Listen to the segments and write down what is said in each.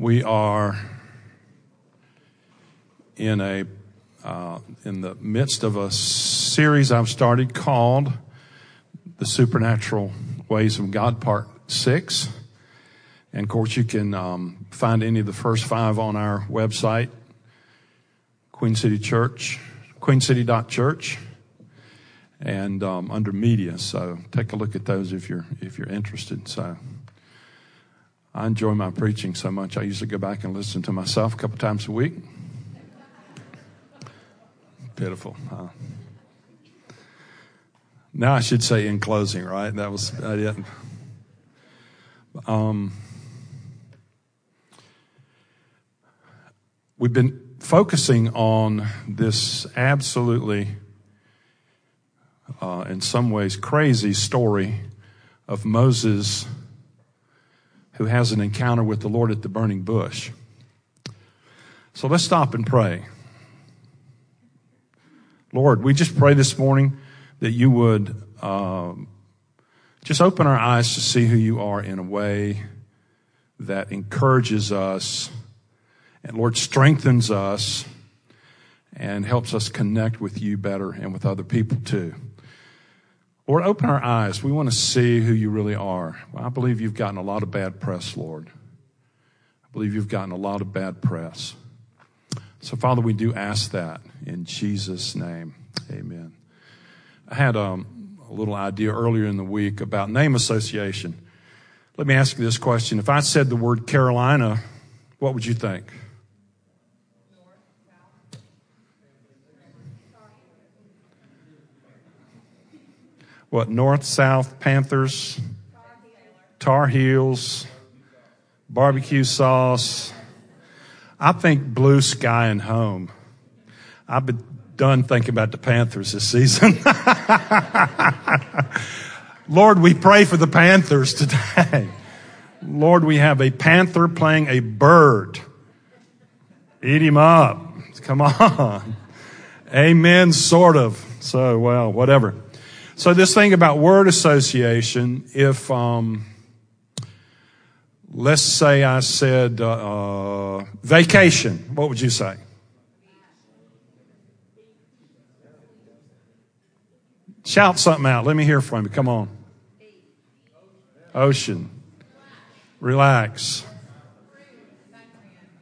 We are in a uh, in the midst of a series I've started called "The Supernatural Ways of God" Part Six, and of course you can um, find any of the first five on our website, Queen City Church, queencity.church, and um, under media. So take a look at those if you're if you're interested. So. I enjoy my preaching so much. I usually go back and listen to myself a couple times a week. Pitiful. Huh? Now I should say in closing, right? That was I didn't. Um, we've been focusing on this absolutely, uh, in some ways, crazy story of Moses who has an encounter with the Lord at the burning bush. So let's stop and pray. Lord, we just pray this morning that you would um, just open our eyes to see who you are in a way that encourages us and, Lord, strengthens us and helps us connect with you better and with other people too. Lord, open our eyes. We want to see who you really are. I believe you've gotten a lot of bad press, Lord. I believe you've gotten a lot of bad press. So, Father, we do ask that in Jesus' name. Amen. I had um, a little idea earlier in the week about name association. Let me ask you this question. If I said the word Carolina, what would you think? What, North, South, Panthers, Tar Heels, barbecue sauce. I think blue sky and home. I've been done thinking about the Panthers this season. Lord, we pray for the Panthers today. Lord, we have a panther playing a bird. Eat him up. Come on. Amen, sort of. So, well, whatever. So this thing about word association, if, um, let's say I said, uh, uh, vacation, what would you say? Shout something out. Let me hear from you. Come on. Ocean. Relax.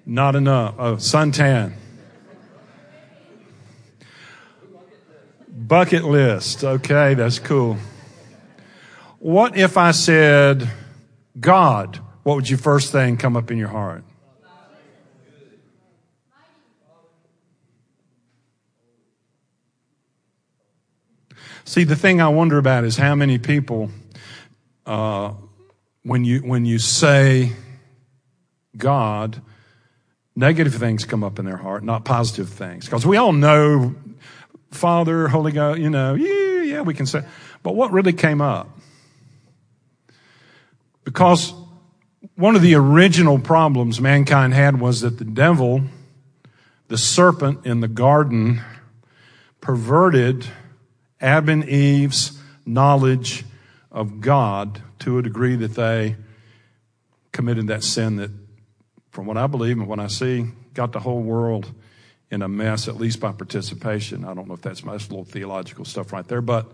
Not enough. Oh, suntan. Bucket list. Okay, that's cool. What if I said God? What would your first thing come up in your heart? See, the thing I wonder about is how many people, uh, when you when you say God, negative things come up in their heart, not positive things. Because we all know Father, Holy Ghost, you know, yeah, yeah, we can say. But what really came up? Because one of the original problems mankind had was that the devil, the serpent in the garden, perverted Adam and Eve's knowledge of God to a degree that they committed that sin that, from what I believe and what I see, got the whole world in a mess, at least by participation. I don't know if that's my little theological stuff right there, but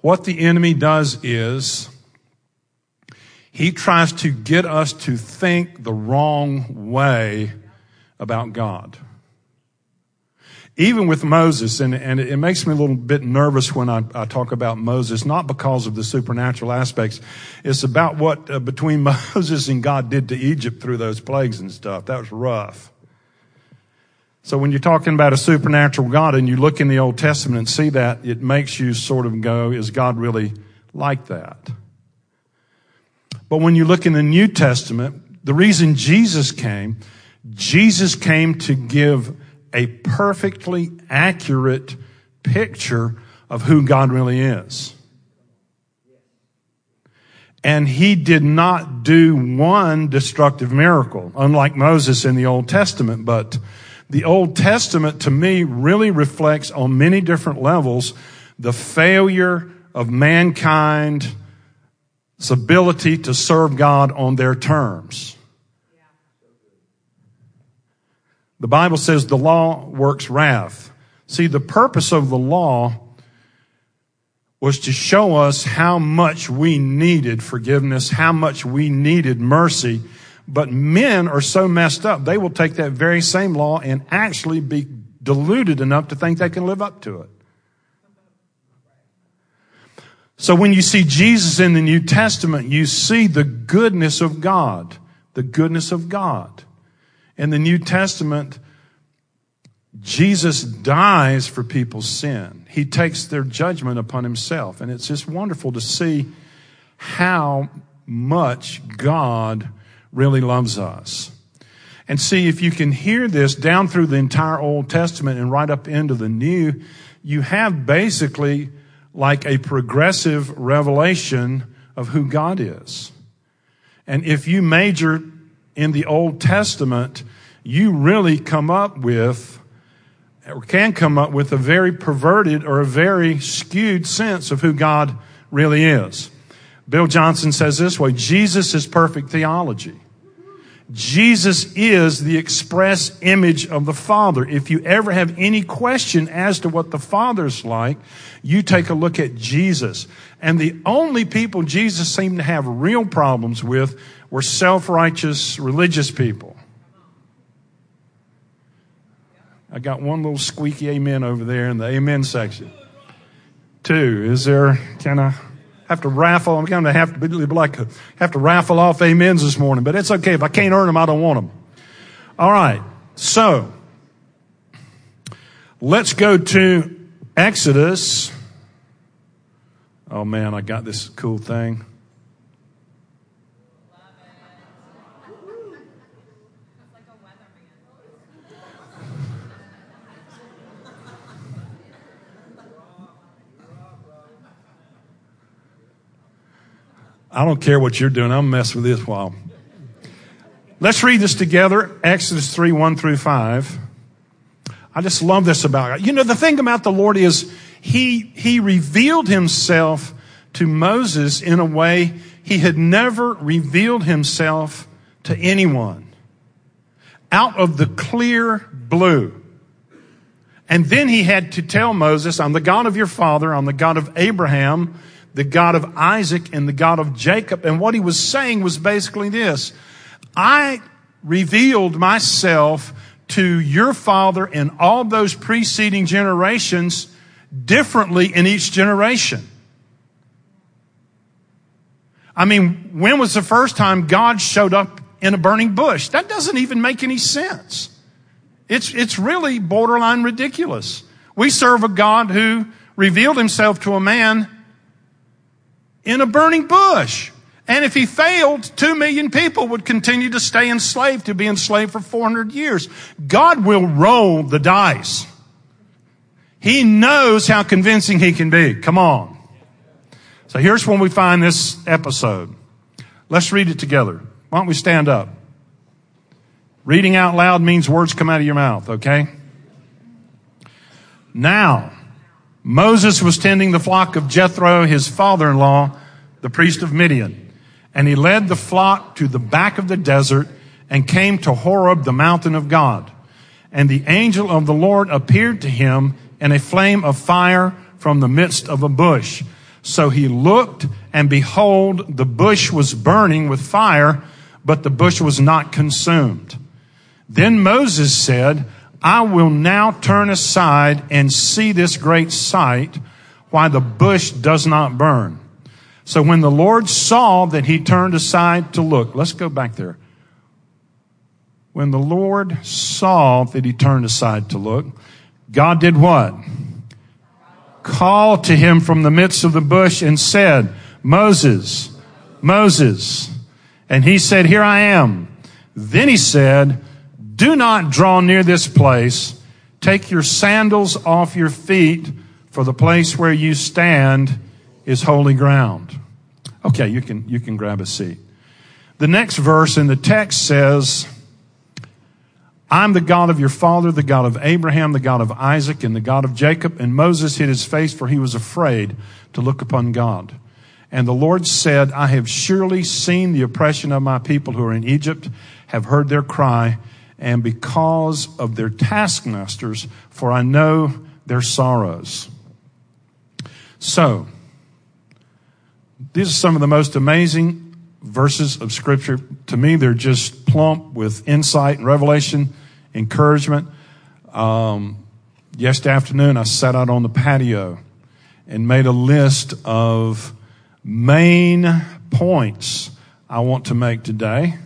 what the enemy does is he tries to get us to think the wrong way about God. Even with Moses, and, and it makes me a little bit nervous when I, I talk about Moses, not because of the supernatural aspects. It's about what uh, between Moses and God did to Egypt through those plagues and stuff. That was rough. So when you're talking about a supernatural God and you look in the Old Testament and see that, it makes you sort of go, is God really like that? But when you look in the New Testament, the reason Jesus came, Jesus came to give a perfectly accurate picture of who God really is. And he did not do one destructive miracle, unlike Moses in the Old Testament, but the Old Testament to me really reflects on many different levels the failure of mankind's ability to serve God on their terms. The Bible says the law works wrath. See, the purpose of the law was to show us how much we needed forgiveness, how much we needed mercy. But men are so messed up, they will take that very same law and actually be deluded enough to think they can live up to it. So when you see Jesus in the New Testament, you see the goodness of God, the goodness of God. In the New Testament, Jesus dies for people's sin. He takes their judgment upon himself. And it's just wonderful to see how much God really loves us. And see, if you can hear this down through the entire Old Testament and right up into the New, you have basically like a progressive revelation of who God is. And if you major in the Old Testament, you really come up with, or can come up with a very perverted or a very skewed sense of who God really is. Bill Johnson says this way, Jesus is perfect theology. Jesus is the express image of the Father. If you ever have any question as to what the Father's like, you take a look at Jesus. And the only people Jesus seemed to have real problems with were self-righteous religious people. I got one little squeaky amen over there in the amen section. Two, is there, can I? Have to raffle. I'm going to have to be like have to raffle off amens this morning, but it's okay. If I can't earn them, I don't want them. All right. So let's go to Exodus. Oh man, I got this cool thing. I don't care what you're doing. I'm mess with this while. Let's read this together. Exodus 3, 1 through 5. I just love this about God. You know, the thing about the Lord is he, he revealed himself to Moses in a way he had never revealed himself to anyone. Out of the clear blue. And then he had to tell Moses, I'm the God of your father. I'm the God of Abraham, the God of Isaac and the God of Jacob. And what he was saying was basically this. I revealed myself to your father and all those preceding generations differently in each generation. I mean, when was the first time God showed up in a burning bush? That doesn't even make any sense. It's, it's really borderline ridiculous. We serve a God who revealed himself to a man in a burning bush. And if he failed, two million people would continue to stay enslaved, to be enslaved for 400 years. God will roll the dice. He knows how convincing he can be. Come on. So here's when we find this episode. Let's read it together. Why don't we stand up? Reading out loud means words come out of your mouth, okay? Now, Moses was tending the flock of Jethro, his father-in-law, the priest of Midian. And he led the flock to the back of the desert and came to Horeb, the mountain of God. And the angel of the Lord appeared to him in a flame of fire from the midst of a bush. So he looked and behold, the bush was burning with fire, but the bush was not consumed. Then Moses said, I will now turn aside and see this great sight, why the bush does not burn. So when the Lord saw that he turned aside to look, let's go back there. When the Lord saw that he turned aside to look, God did what? Called to him from the midst of the bush and said, Moses, Moses. And he said, Here I am. Then he said, do not draw near this place. Take your sandals off your feet, for the place where you stand is holy ground. Okay, you can, you can grab a seat. The next verse in the text says, I'm the God of your father, the God of Abraham, the God of Isaac, and the God of Jacob. And Moses hid his face, for he was afraid to look upon God. And the Lord said, I have surely seen the oppression of my people who are in Egypt, have heard their cry, and because of their taskmasters, for I know their sorrows. So, these are some of the most amazing verses of scripture. To me, they're just plump with insight and revelation, encouragement. Um, yesterday afternoon, I sat out on the patio and made a list of main points I want to make today.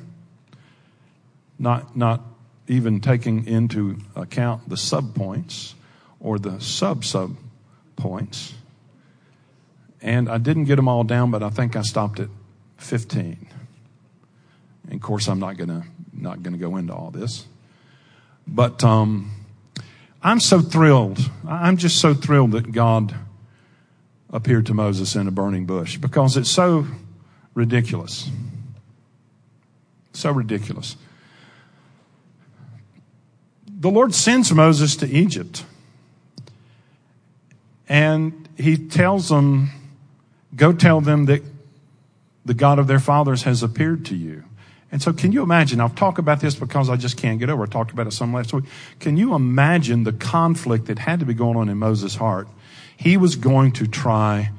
Not, not even taking into account the sub points or the sub sub points. And I didn't get them all down, but I think I stopped at 15. And of course, I'm not gonna, not gonna go into all this. But, um, I'm so thrilled. I'm just so thrilled that God appeared to Moses in a burning bush because it's so ridiculous. So ridiculous. The Lord sends Moses to Egypt and he tells them, Go tell them that the God of their fathers has appeared to you. And so, can you imagine? I'll talk about this because I just can't get over. I talked about it some last week. Can you imagine the conflict that had to be going on in Moses' heart? He was going to try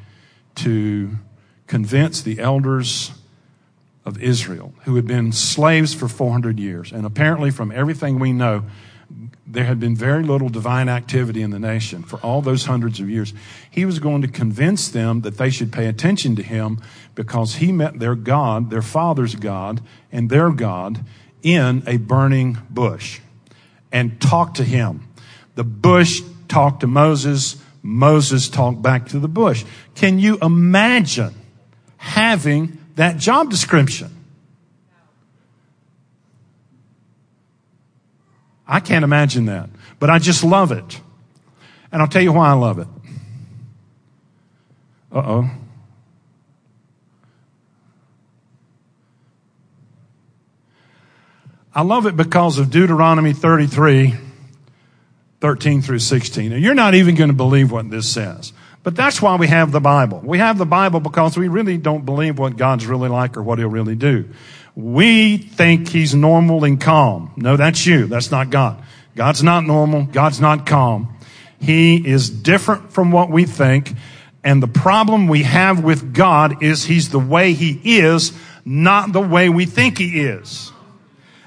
to convince the elders of Israel, who had been slaves for 400 years. And apparently, from everything we know, there had been very little divine activity in the nation for all those hundreds of years. He was going to convince them that they should pay attention to him because he met their God, their father's God, and their God in a burning bush and talked to him. The bush talked to Moses. Moses talked back to the bush. Can you imagine having that job description? I can't imagine that, but I just love it. And I'll tell you why I love it. Uh oh. I love it because of Deuteronomy 33, 13 through 16. Now, you're not even going to believe what this says. But that's why we have the Bible. We have the Bible because we really don't believe what God's really like or what He'll really do. We think he's normal and calm. No, that's you. That's not God. God's not normal. God's not calm. He is different from what we think. And the problem we have with God is he's the way he is, not the way we think he is.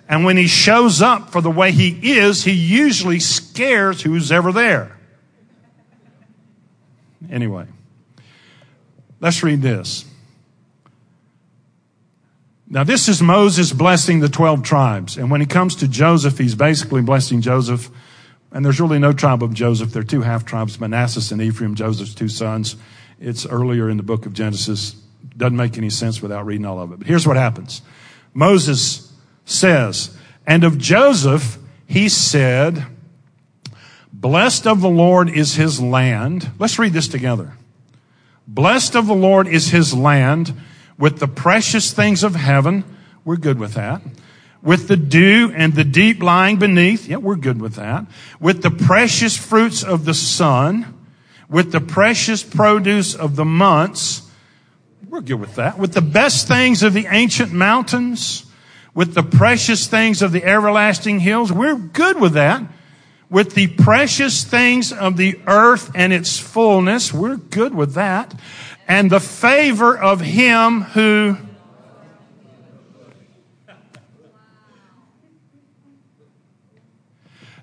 And when he shows up for the way he is, he usually scares who's ever there. Anyway, let's read this. Now, this is Moses blessing the 12 tribes. And when he comes to Joseph, he's basically blessing Joseph. And there's really no tribe of Joseph. There are two half tribes, Manasseh and Ephraim, Joseph's two sons. It's earlier in the book of Genesis. Doesn't make any sense without reading all of it. But here's what happens. Moses says, and of Joseph, he said, blessed of the Lord is his land. Let's read this together. Blessed of the Lord is his land with the precious things of heaven. We're good with that. With the dew and the deep lying beneath. Yeah, we're good with that. With the precious fruits of the sun. With the precious produce of the months. We're good with that. With the best things of the ancient mountains. With the precious things of the everlasting hills. We're good with that with the precious things of the earth and its fullness. We're good with that and the favor of him who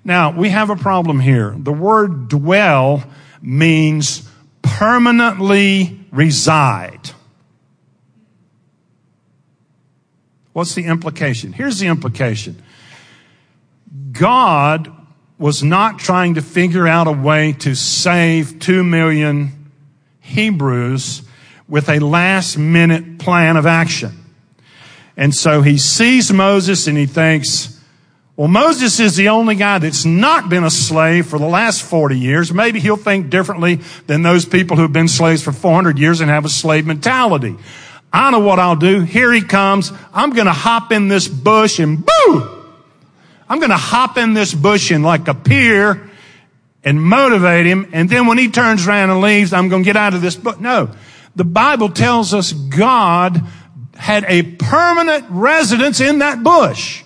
Now, we have a problem here. The word dwell means permanently reside. What's the implication? Here's the implication. God was not trying to figure out a way to save two million Hebrews with a last minute plan of action. And so he sees Moses and he thinks, well, Moses is the only guy that's not been a slave for the last 40 years. Maybe he'll think differently than those people who've been slaves for 400 years and have a slave mentality. I know what I'll do. Here he comes. I'm going to hop in this bush and boo! I'm going to hop in this bush and like appear and motivate him. And then when he turns around and leaves, I'm going to get out of this book. No, the Bible tells us God had a permanent residence in that bush.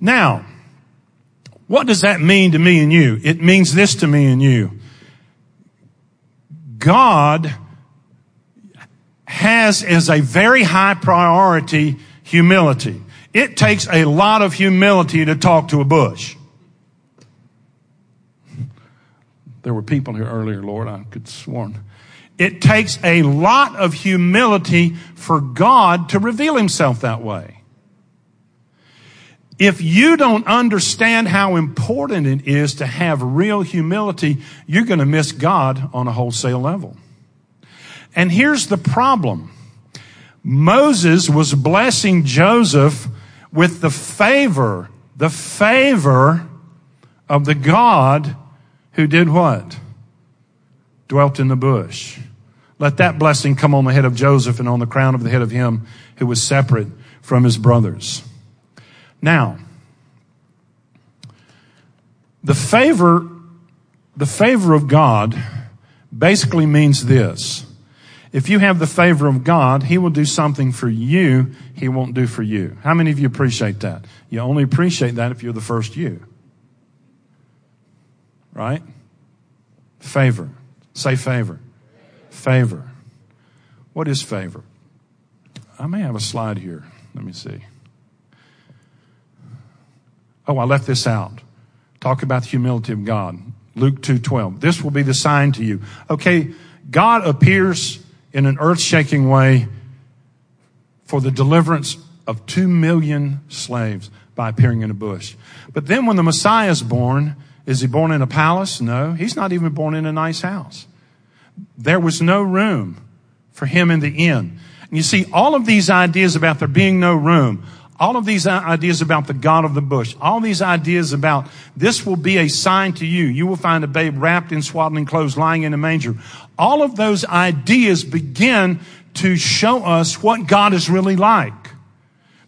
Now, what does that mean to me and you? It means this to me and you. God has as a very high priority humility. It takes a lot of humility to talk to a bush. There were people here earlier, Lord, I could sworn. It takes a lot of humility for God to reveal himself that way. If you don't understand how important it is to have real humility, you're going to miss God on a wholesale level. And here's the problem. Moses was blessing Joseph with the favor, the favor of the God who did what? Dwelt in the bush. Let that blessing come on the head of Joseph and on the crown of the head of him who was separate from his brothers. Now, the favor, the favor of God basically means this. If you have the favor of God, He will do something for you He won't do for you. How many of you appreciate that? You only appreciate that if you're the first you. Right? Favor. Say favor. Favor. What is favor? I may have a slide here. Let me see. Oh, I left this out. Talk about the humility of God. Luke 2:12. This will be the sign to you. Okay, God appears in an earth shaking way for the deliverance of two million slaves by appearing in a bush. But then when the Messiah is born, is he born in a palace? No, he's not even born in a nice house. There was no room for him in the inn. And you see, all of these ideas about there being no room, all of these ideas about the God of the bush, all these ideas about this will be a sign to you. You will find a babe wrapped in swaddling clothes lying in a manger. All of those ideas begin to show us what God is really like.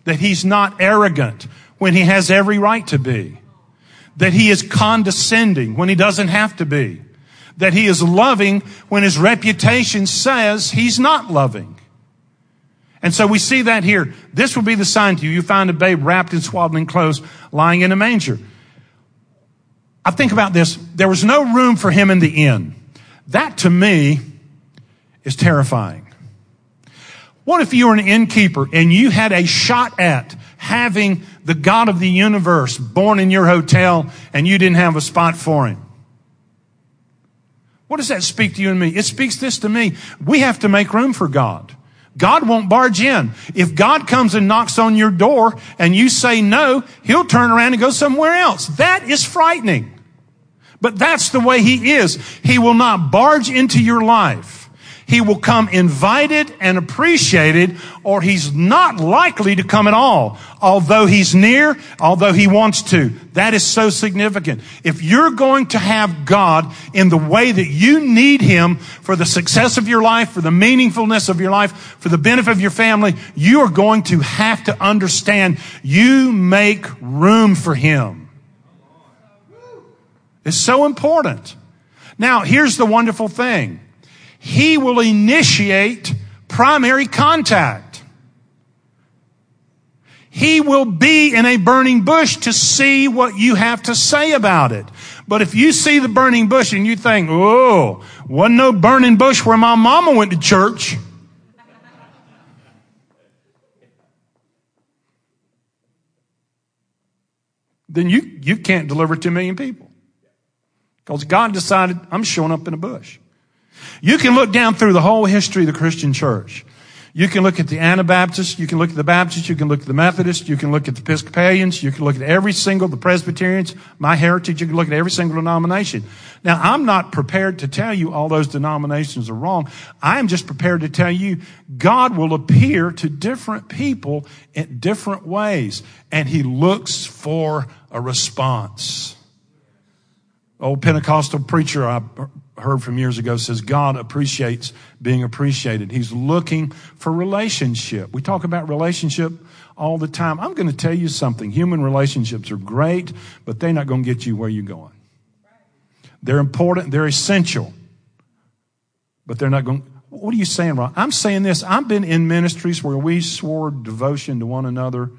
That he's not arrogant when he has every right to be. That he is condescending when he doesn't have to be. That he is loving when his reputation says he's not loving. And so we see that here. This will be the sign to you. You find a babe wrapped in swaddling clothes lying in a manger. I think about this. There was no room for him in the inn. That to me is terrifying. What if you were an innkeeper and you had a shot at having the God of the universe born in your hotel and you didn't have a spot for him? What does that speak to you and me? It speaks this to me. We have to make room for God. God won't barge in. If God comes and knocks on your door and you say no, he'll turn around and go somewhere else. That is frightening. But that's the way he is. He will not barge into your life. He will come invited and appreciated, or he's not likely to come at all, although he's near, although he wants to. That is so significant. If you're going to have God in the way that you need him for the success of your life, for the meaningfulness of your life, for the benefit of your family, you are going to have to understand you make room for him. It's so important. Now, here's the wonderful thing. He will initiate primary contact. He will be in a burning bush to see what you have to say about it. But if you see the burning bush and you think, oh, wasn't no burning bush where my mama went to church. then you, you can't deliver to a million people. Because God decided, I'm showing up in a bush. You can look down through the whole history of the Christian church. You can look at the Anabaptists, you can look at the Baptists, you can look at the Methodists, you can look at the Episcopalians, you can look at every single, the Presbyterians, my heritage, you can look at every single denomination. Now, I'm not prepared to tell you all those denominations are wrong. I'm just prepared to tell you God will appear to different people in different ways, and He looks for a response. Old Pentecostal preacher I heard from years ago says God appreciates being appreciated. He's looking for relationship. We talk about relationship all the time. I'm going to tell you something. Human relationships are great, but they're not going to get you where you're going. They're important. They're essential, but they're not going. What are you saying, Ron? I'm saying this. I've been in ministries where we swore devotion to one another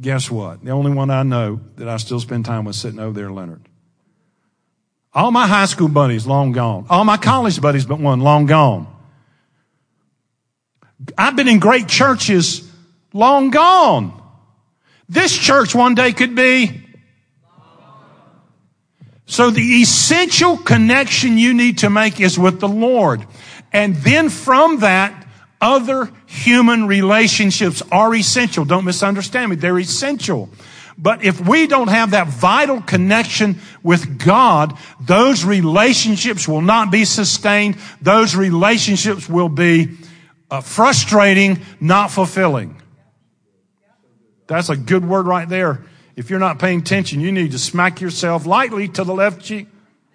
guess what? The only one I know that I still spend time with sitting over there, Leonard. All my high school buddies, long gone. All my college buddies, but one, long gone. I've been in great churches, long gone. This church one day could be. So the essential connection you need to make is with the Lord. And then from that, other human relationships are essential. Don't misunderstand me. They're essential. But if we don't have that vital connection with God, those relationships will not be sustained. Those relationships will be uh, frustrating, not fulfilling. That's a good word right there. If you're not paying attention, you need to smack yourself lightly to the left cheek,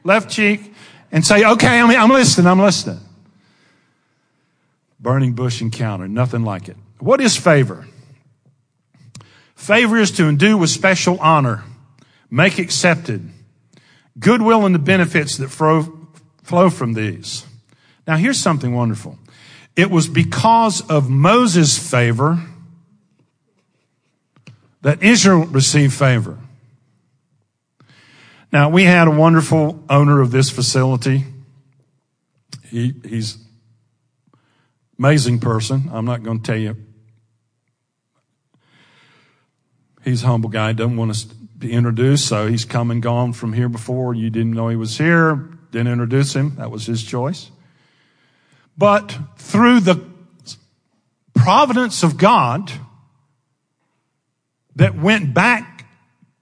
left cheek, and say, okay, I'm, I'm listening, I'm listening. Burning bush encounter, nothing like it. What is favor? Favor is to endue with special honor, make accepted, goodwill and the benefits that flow, from these. Now here's something wonderful. It was because of Moses' favor that Israel received favor. Now, we had a wonderful owner of this facility. He, he's amazing person. I'm not going to tell you. He's a humble guy. Doesn't want to be introduced. So he's come and gone from here before. You didn't know he was here. Didn't introduce him. That was his choice. But through the providence of God that went back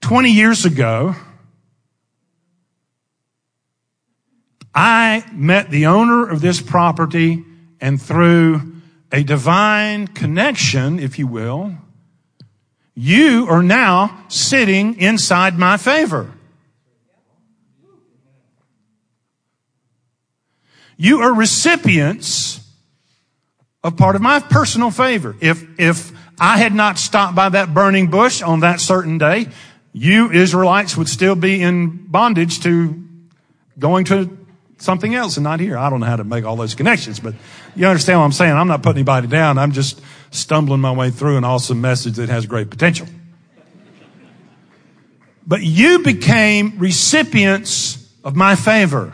20 years ago, I met the owner of this property and through a divine connection, if you will, you are now sitting inside my favor. You are recipients of part of my personal favor. If, if I had not stopped by that burning bush on that certain day, you Israelites would still be in bondage to going to something else and not here. I don't know how to make all those connections, but you understand what I'm saying. I'm not putting anybody down. I'm just stumbling my way through an awesome message that has great potential. But you became recipients of my favor.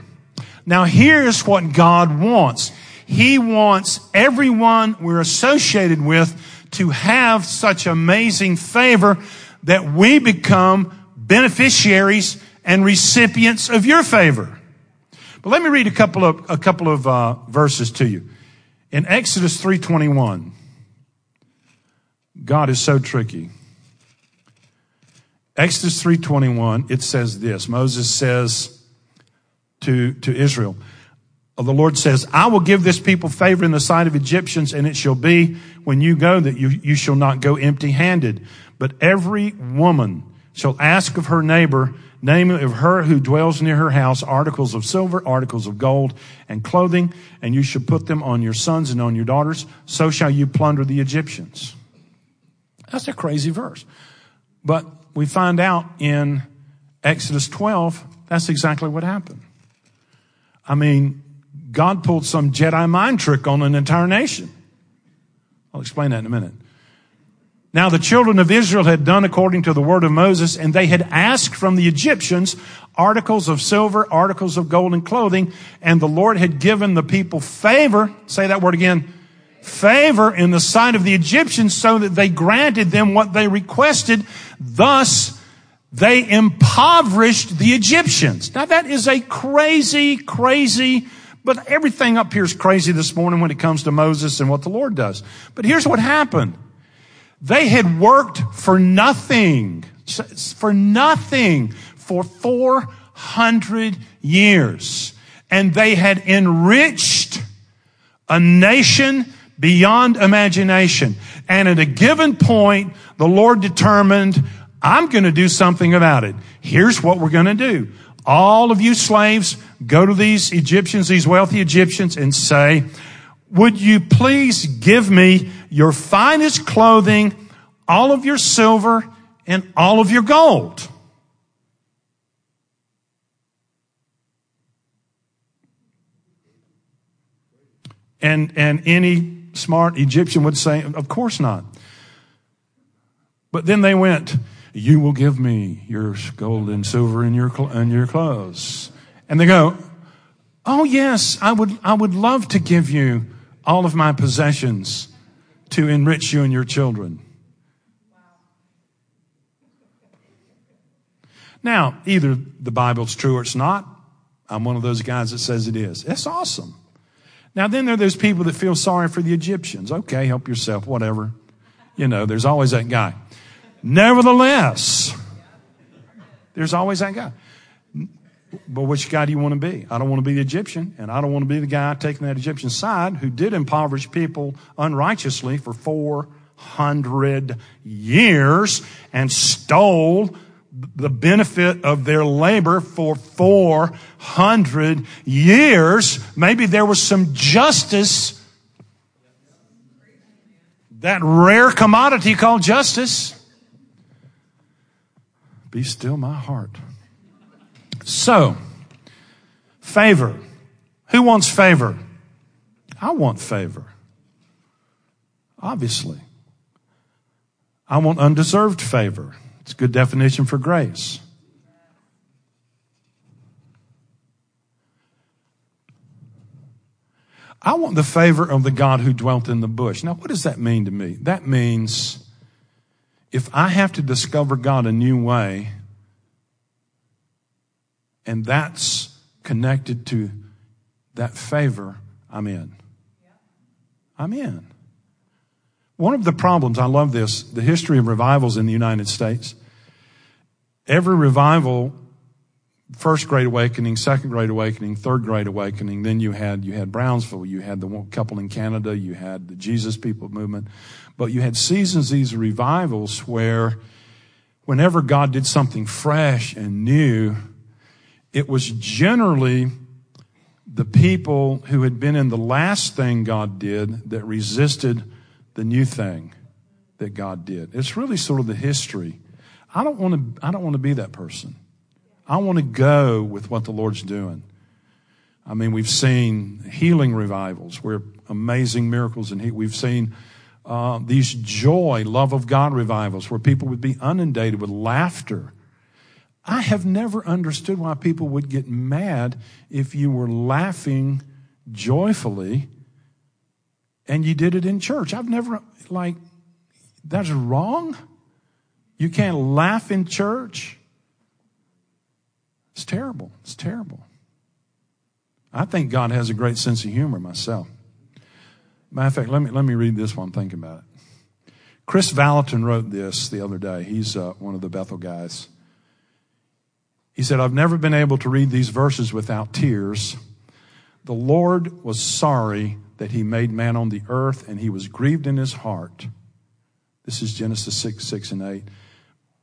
Now here's what God wants. He wants everyone we're associated with to have such amazing favor that we become beneficiaries and recipients of your favor. But let me read a couple of, a couple of uh, verses to you. In Exodus 321, God is so tricky. Exodus 321, it says this. Moses says, to, to Israel. Uh, the Lord says, I will give this people favor in the sight of Egyptians, and it shall be when you go that you, you shall not go empty handed. But every woman shall ask of her neighbor, namely of her who dwells near her house, articles of silver, articles of gold, and clothing, and you shall put them on your sons and on your daughters. So shall you plunder the Egyptians. That's a crazy verse. But we find out in Exodus 12, that's exactly what happened. I mean, God pulled some Jedi mind trick on an entire nation. I'll explain that in a minute. Now the children of Israel had done according to the word of Moses, and they had asked from the Egyptians articles of silver, articles of gold and clothing, and the Lord had given the people favor, say that word again, favor in the sight of the Egyptians so that they granted them what they requested. Thus, they impoverished the Egyptians. Now that is a crazy, crazy, but everything up here is crazy this morning when it comes to Moses and what the Lord does. But here's what happened. They had worked for nothing, for nothing for 400 years. And they had enriched a nation beyond imagination. And at a given point, the Lord determined, I'm going to do something about it. Here's what we're going to do. All of you slaves, go to these Egyptians, these wealthy Egyptians and say, would you please give me your finest clothing, all of your silver, and all of your gold? And, and any smart Egyptian would say, of course not. But then they went, you will give me your gold and silver and your, and your clothes. And they go, oh yes, I would, I would love to give you all of my possessions to enrich you and your children. Now, either the Bible's true or it's not. I'm one of those guys that says it is. It's awesome. Now, then there are those people that feel sorry for the Egyptians. Okay, help yourself, whatever. You know, there's always that guy. Nevertheless, there's always that guy. But which guy do you want to be? I don't want to be the Egyptian, and I don't want to be the guy taking that Egyptian side who did impoverish people unrighteously for 400 years and stole the benefit of their labor for 400 years. Maybe there was some justice. That rare commodity called justice. Be still my heart. So, favor. Who wants favor? I want favor. Obviously. I want undeserved favor. It's a good definition for grace. I want the favor of the God who dwelt in the bush. Now, what does that mean to me? That means if I have to discover God a new way, and that's connected to that favor, I'm in. I'm in. One of the problems, I love this, the history of revivals in the United States. Every revival, first great awakening, second great awakening, third great awakening, then you had, you had Brownsville, you had the couple in Canada, you had the Jesus People movement, but you had seasons, these revivals where whenever God did something fresh and new, it was generally the people who had been in the last thing God did that resisted the new thing that God did. It's really sort of the history. I don't want to, I don't want to be that person. I want to go with what the Lord's doing. I mean, we've seen healing revivals where amazing miracles and we've seen uh, these joy, love of God revivals where people would be inundated with laughter. I have never understood why people would get mad if you were laughing joyfully and you did it in church. I've never, like, that's wrong. You can't laugh in church. It's terrible. It's terrible. I think God has a great sense of humor myself. Matter of fact, let me, let me read this while I'm thinking about it. Kris Vallotton wrote this the other day. He's uh, one of the Bethel guys. He said, I've never been able to read these verses without tears. The Lord was sorry that he made man on the earth and he was grieved in his heart. This is Genesis 6, 6 and 8.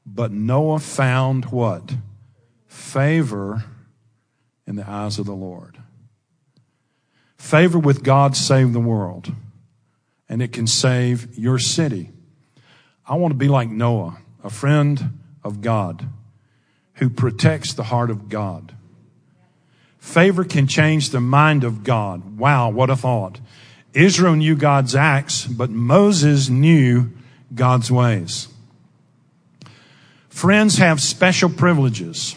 But Noah found what? Favor in the eyes of the Lord. Favor with God saved the world. And it can save your city. I want to be like Noah, a friend of God who protects the heart of God. Favor can change the mind of God. Wow, what a thought. Israel knew God's acts, but Moses knew God's ways. Friends have special privileges.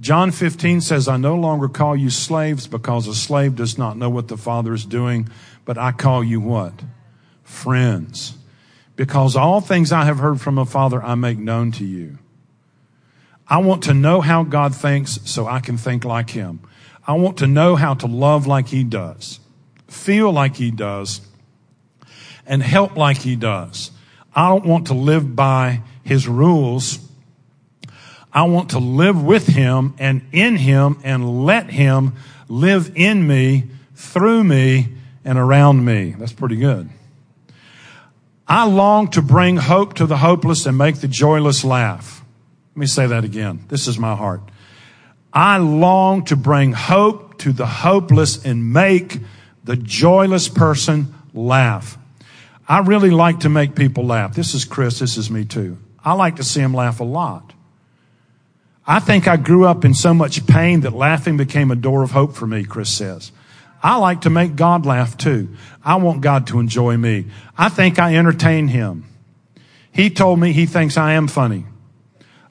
John 15 says, I no longer call you slaves because a slave does not know what the Father is doing, but I call you what? Friends. Because all things I have heard from the Father I make known to you. I want to know how God thinks so I can think like Him. I want to know how to love like He does, feel like He does, and help like He does. I don't want to live by His rules. I want to live with Him and in Him and let Him live in me, through me, and around me. That's pretty good. I long to bring hope to the hopeless and make the joyless laugh. Let me say that again. This is my heart. I long to bring hope to the hopeless and make the joyless person laugh. I really like to make people laugh. This is Kris. This is me too. I like to see them laugh a lot. I think I grew up in so much pain that laughing became a door of hope for me, Kris says. I like to make God laugh too. I want God to enjoy me. I think I entertain Him. He told me he thinks I am funny.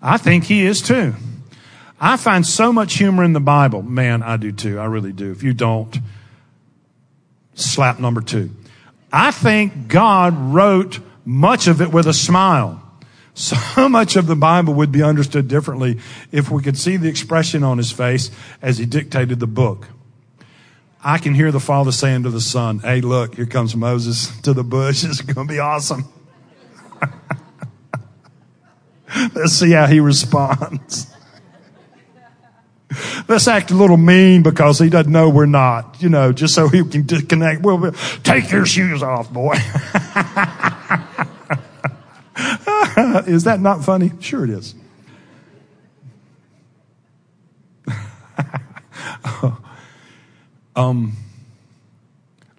I think he is too. I find so much humor in the Bible. Man, I do too. I really do. If you don't, slap number two. I think God wrote much of it with a smile. So much of the Bible would be understood differently if we could see the expression on his face as he dictated the book. I can hear the father saying to the son, Hey, look, here comes Moses to the bush. It's going to be awesome. Let's see how he responds. Let's act a little mean because he doesn't know we're not, you know, just so he can disconnect. We'll take your shoes off, boy. is that not funny? Sure it is. um,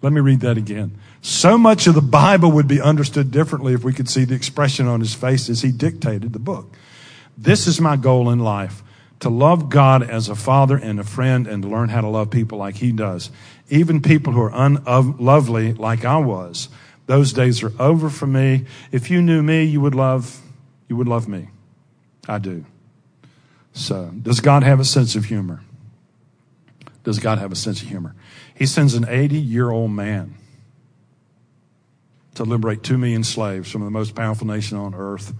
let me read that again. So much of the Bible would be understood differently if we could see the expression on his face as he dictated the book. This is my goal in life to love God as a father and a friend and to learn how to love people like he does. Even people who are unlovely like I was. Those days are over for me. If you knew me, you would love, you would love me. I do. So, does God have a sense of humor? Does God have a sense of humor? He sends an 80 year old man to liberate 2 million slaves from the most powerful nation on earth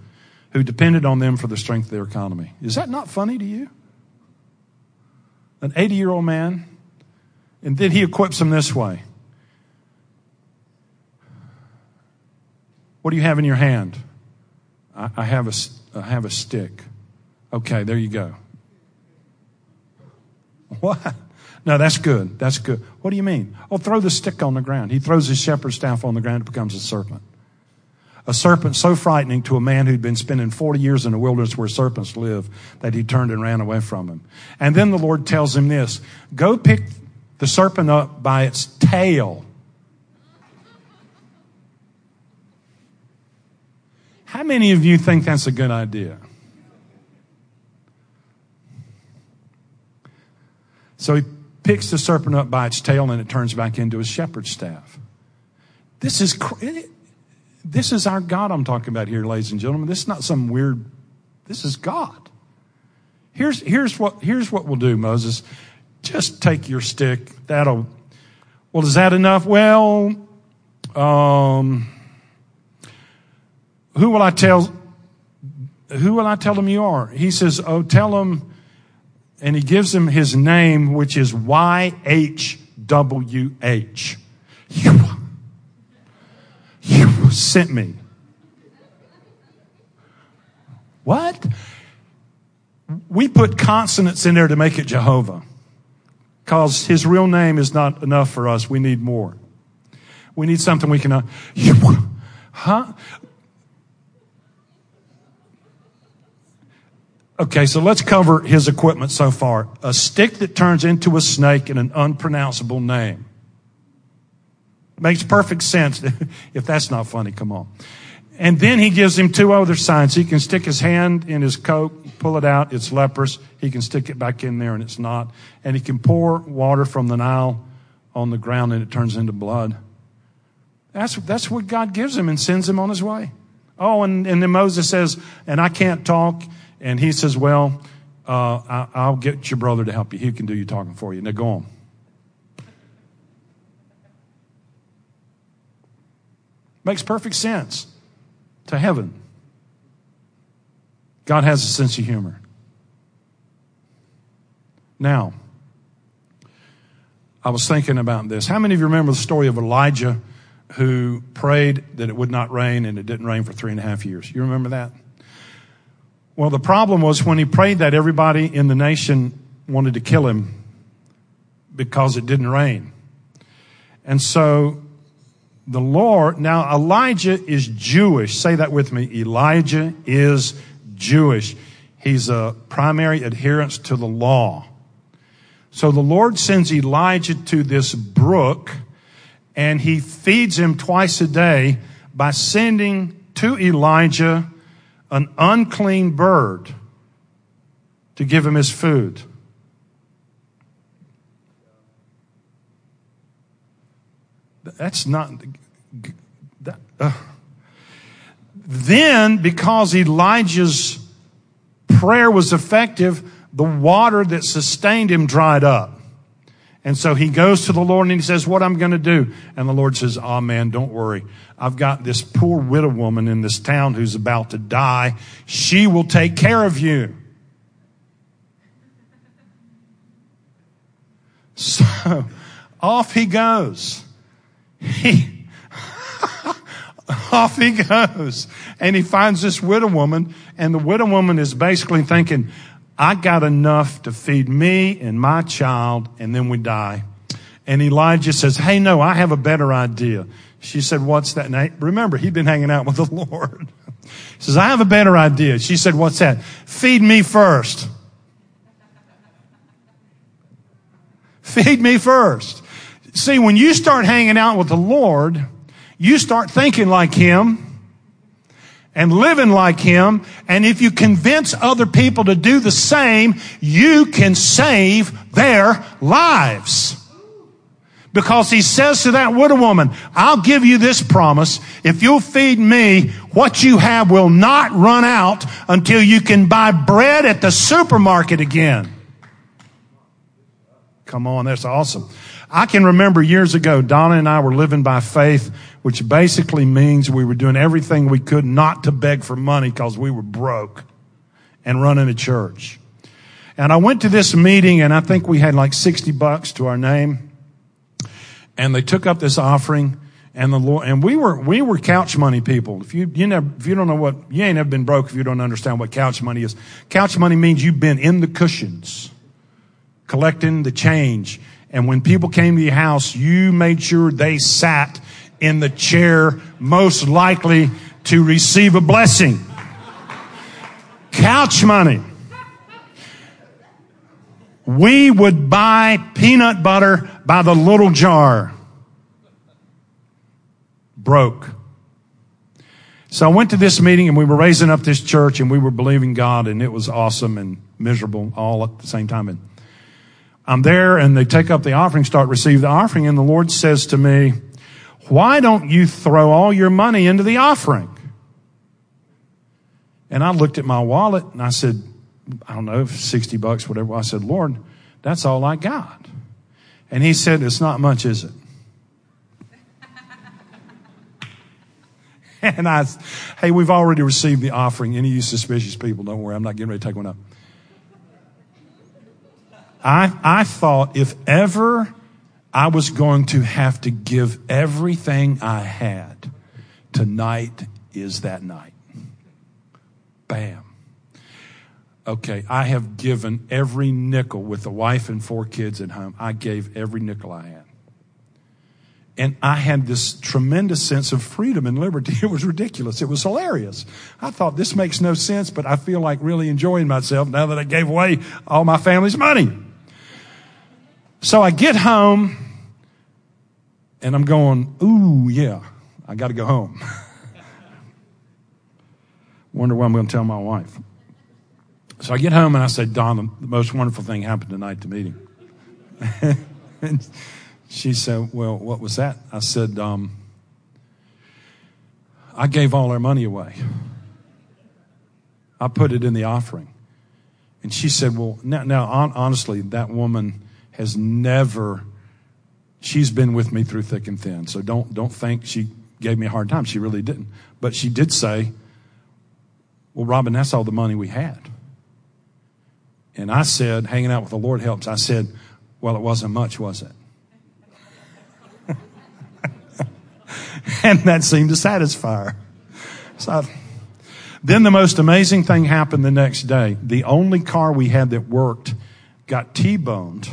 who depended on them for the strength of their economy. Is that not funny to you? An 80 year old man, and then he equips them this way. What do you have in your hand? I, I have a, I have a stick. Okay, there you go. What? No, that's good. That's good. What do you mean? Oh, throw the stick on the ground. He throws his shepherd's staff on the ground, it becomes a serpent a serpent so frightening to a man who'd been spending 40 years in the wilderness where serpents live that he turned and ran away from him. And then the Lord tells him this, go pick the serpent up by its tail. How many of you think that's a good idea? So he picks the serpent up by its tail and it turns back into a shepherd's staff. This is. This is our God I'm talking about here, ladies and gentlemen. This is not some weird, this is God. Here's, here's what, here's what we'll do, Moses. Just take your stick. That'll, well, is that enough? Well, um, who will I tell, who will I tell them you are? He says, oh, tell them, and he gives him his name, which is Y-H-W-H you sent me. What? We put consonants in there to make it Jehovah. Because his real name is not enough for us. We need more. We need something we can, uh, huh? Okay, so let's cover his equipment so far. A stick that turns into a snake and an unpronounceable name. Makes perfect sense. if that's not funny, come on. And then he gives him two other signs. He can stick his hand in his coat, pull it out, it's leprous. He can stick it back in there and it's not. And he can pour water from the Nile on the ground and it turns into blood. That's, that's what God gives him and sends him on his way. Oh, and, and then Moses says, and I can't talk. And he says, well, uh, I, will get your brother to help you. He can do your talking for you. Now go on. Makes perfect sense to heaven. God has a sense of humor. Now, I was thinking about this. How many of you remember the story of Elijah who prayed that it would not rain and it didn't rain for three and a half years? You remember that? Well, the problem was when he prayed that, everybody in the nation wanted to kill him because it didn't rain. And so the Lord, now Elijah is Jewish. Say that with me. Elijah is Jewish. He's a primary adherence to the law. So the Lord sends Elijah to this brook and he feeds him twice a day by sending to Elijah an unclean bird to give him his food. That's not. That, uh, Then, because Elijah's prayer was effective, the water that sustained him dried up. And so he goes to the Lord and he says, what I'm going to do. And the Lord says, oh man, don't worry. I've got this poor widow woman in this town who's about to die. She will take care of you. So off he goes. He, off he goes. And he finds this widow woman and the widow woman is basically thinking, I got enough to feed me and my child, and then we die. And Elijah says, Hey, no, I have a better idea. She said, What's that? Now, remember, he'd been hanging out with the Lord. He says, I have a better idea. She said, What's that? Feed me first. Feed me first. See, when you start hanging out with the Lord, you start thinking like Him and living like Him. And if you convince other people to do the same, you can save their lives. Because he says to that widow woman, I'll give you this promise. If you'll feed me, what you have will not run out until you can buy bread at the supermarket again. Come on, that's awesome. I can remember years ago, Donna and I were living by faith, which basically means we were doing everything we could not to beg for money because we were broke and running a church. And I went to this meeting and I think we had like 60 bucks to our name. And they took up this offering and the Lord, and we were, we were couch money people. If you, you never, if you don't know what, you ain't ever been broke if you don't understand what couch money is. Couch money means you've been in the cushions, collecting the change. And when people came to your house, you made sure they sat in the chair most likely to receive a blessing. Couch money. We would buy peanut butter by the little jar. Broke. So I went to this meeting and we were raising up this church and we were believing God and it was awesome and miserable all at the same time. And I'm there and they take up the offering, start receive the offering, and the Lord says to me, why don't you throw all your money into the offering? And I looked at my wallet and I said, I don't know, 60 bucks, whatever. I said, Lord, that's all I got. And he said, it's not much, is it? and I, hey, we've already received the offering. Any of you suspicious people, don't worry. I'm not getting ready to take one up. I, I thought if ever I was going to have to give everything I had, tonight is that night. Bam. Okay, I have given every nickel with a wife and four kids at home. I gave every nickel I had. And I had this tremendous sense of freedom and liberty. It was ridiculous. It was hilarious. I thought this makes no sense, but I feel like really enjoying myself now that I gave away all my family's money. So I get home and I'm going, ooh, yeah, I got to go home. Wonder what I'm going to tell my wife. So I get home and I say, Don, the most wonderful thing happened tonight at the meeting. and she said, Well, what was that? I said, um, I gave all our money away. I put it in the offering. And she said, Well, now, now honestly, that woman has never, she's been with me through thick and thin. So don't, don't think she gave me a hard time. She really didn't. But she did say, well, Robin, that's all the money we had. And I said, hanging out with the Lord helps. I said, well, it wasn't much, was it? and that seemed to satisfy her. So then the most amazing thing happened the next day. The only car we had that worked got T-boned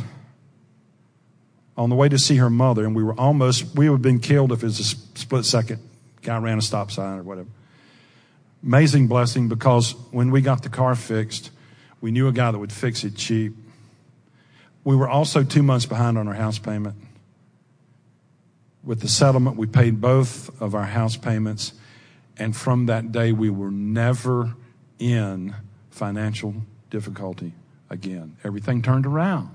on the way to see her mother, and we were almost, we would have been killed if it was a split second. Guy ran a stop sign or whatever. Amazing blessing because when we got the car fixed, we knew a guy that would fix it cheap. We were also two months behind on our house payment. With the settlement, we paid both of our house payments, and from that day, we were never in financial difficulty again. Everything turned around.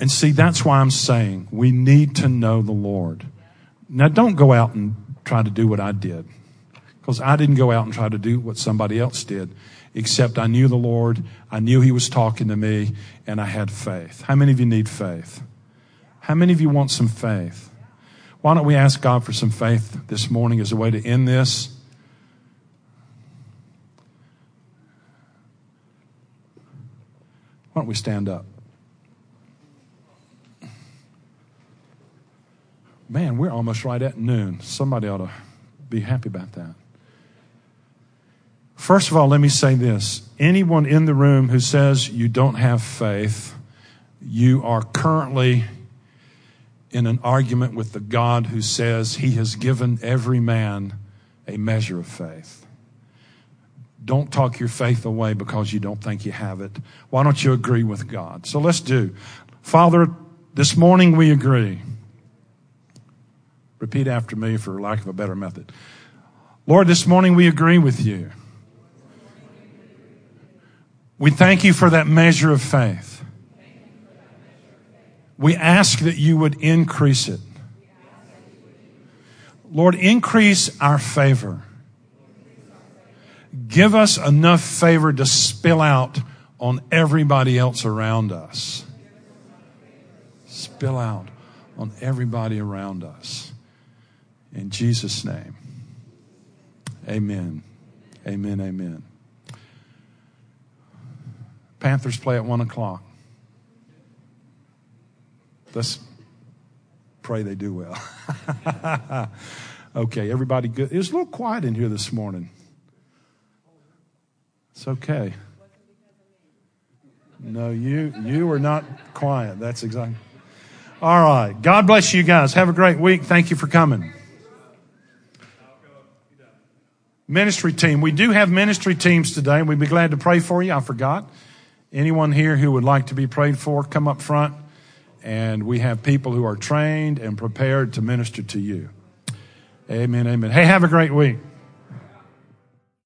And see, that's why I'm saying we need to know the Lord. Now, don't go out and try to do what I did, because I didn't go out and try to do what somebody else did, except I knew the Lord, I knew He was talking to me, and I had faith. How many of you need faith? How many of you want some faith? Why don't we ask God for some faith this morning as a way to end this? Why don't we stand up? Man, we're almost right at noon. Somebody ought to be happy about that. First of all, let me say this. Anyone in the room who says you don't have faith, you are currently in an argument with the God who says he has given every man a measure of faith. Don't talk your faith away because you don't think you have it. Why don't you agree with God? So let's do. Father, this morning we agree. Repeat after me for lack of a better method. Lord, this morning we agree with you. We thank you for that measure of faith. We ask that you would increase it. Lord, increase our favor. Give us enough favor to spill out on everybody else around us. Spill out on everybody around us. In Jesus' name. Amen. Amen. Amen. Panthers play at one o'clock. Let's pray they do well. okay, everybody good. It was a little quiet in here this morning. It's okay. No, you you are not quiet. That's exactly. All right. God bless you guys. Have a great week. Thank you for coming. Ministry team. We do have ministry teams today. We'd be glad to pray for you. I forgot. Anyone here who would like to be prayed for, come up front. And we have people who are trained and prepared to minister to you. Amen. Amen. Hey, have a great week.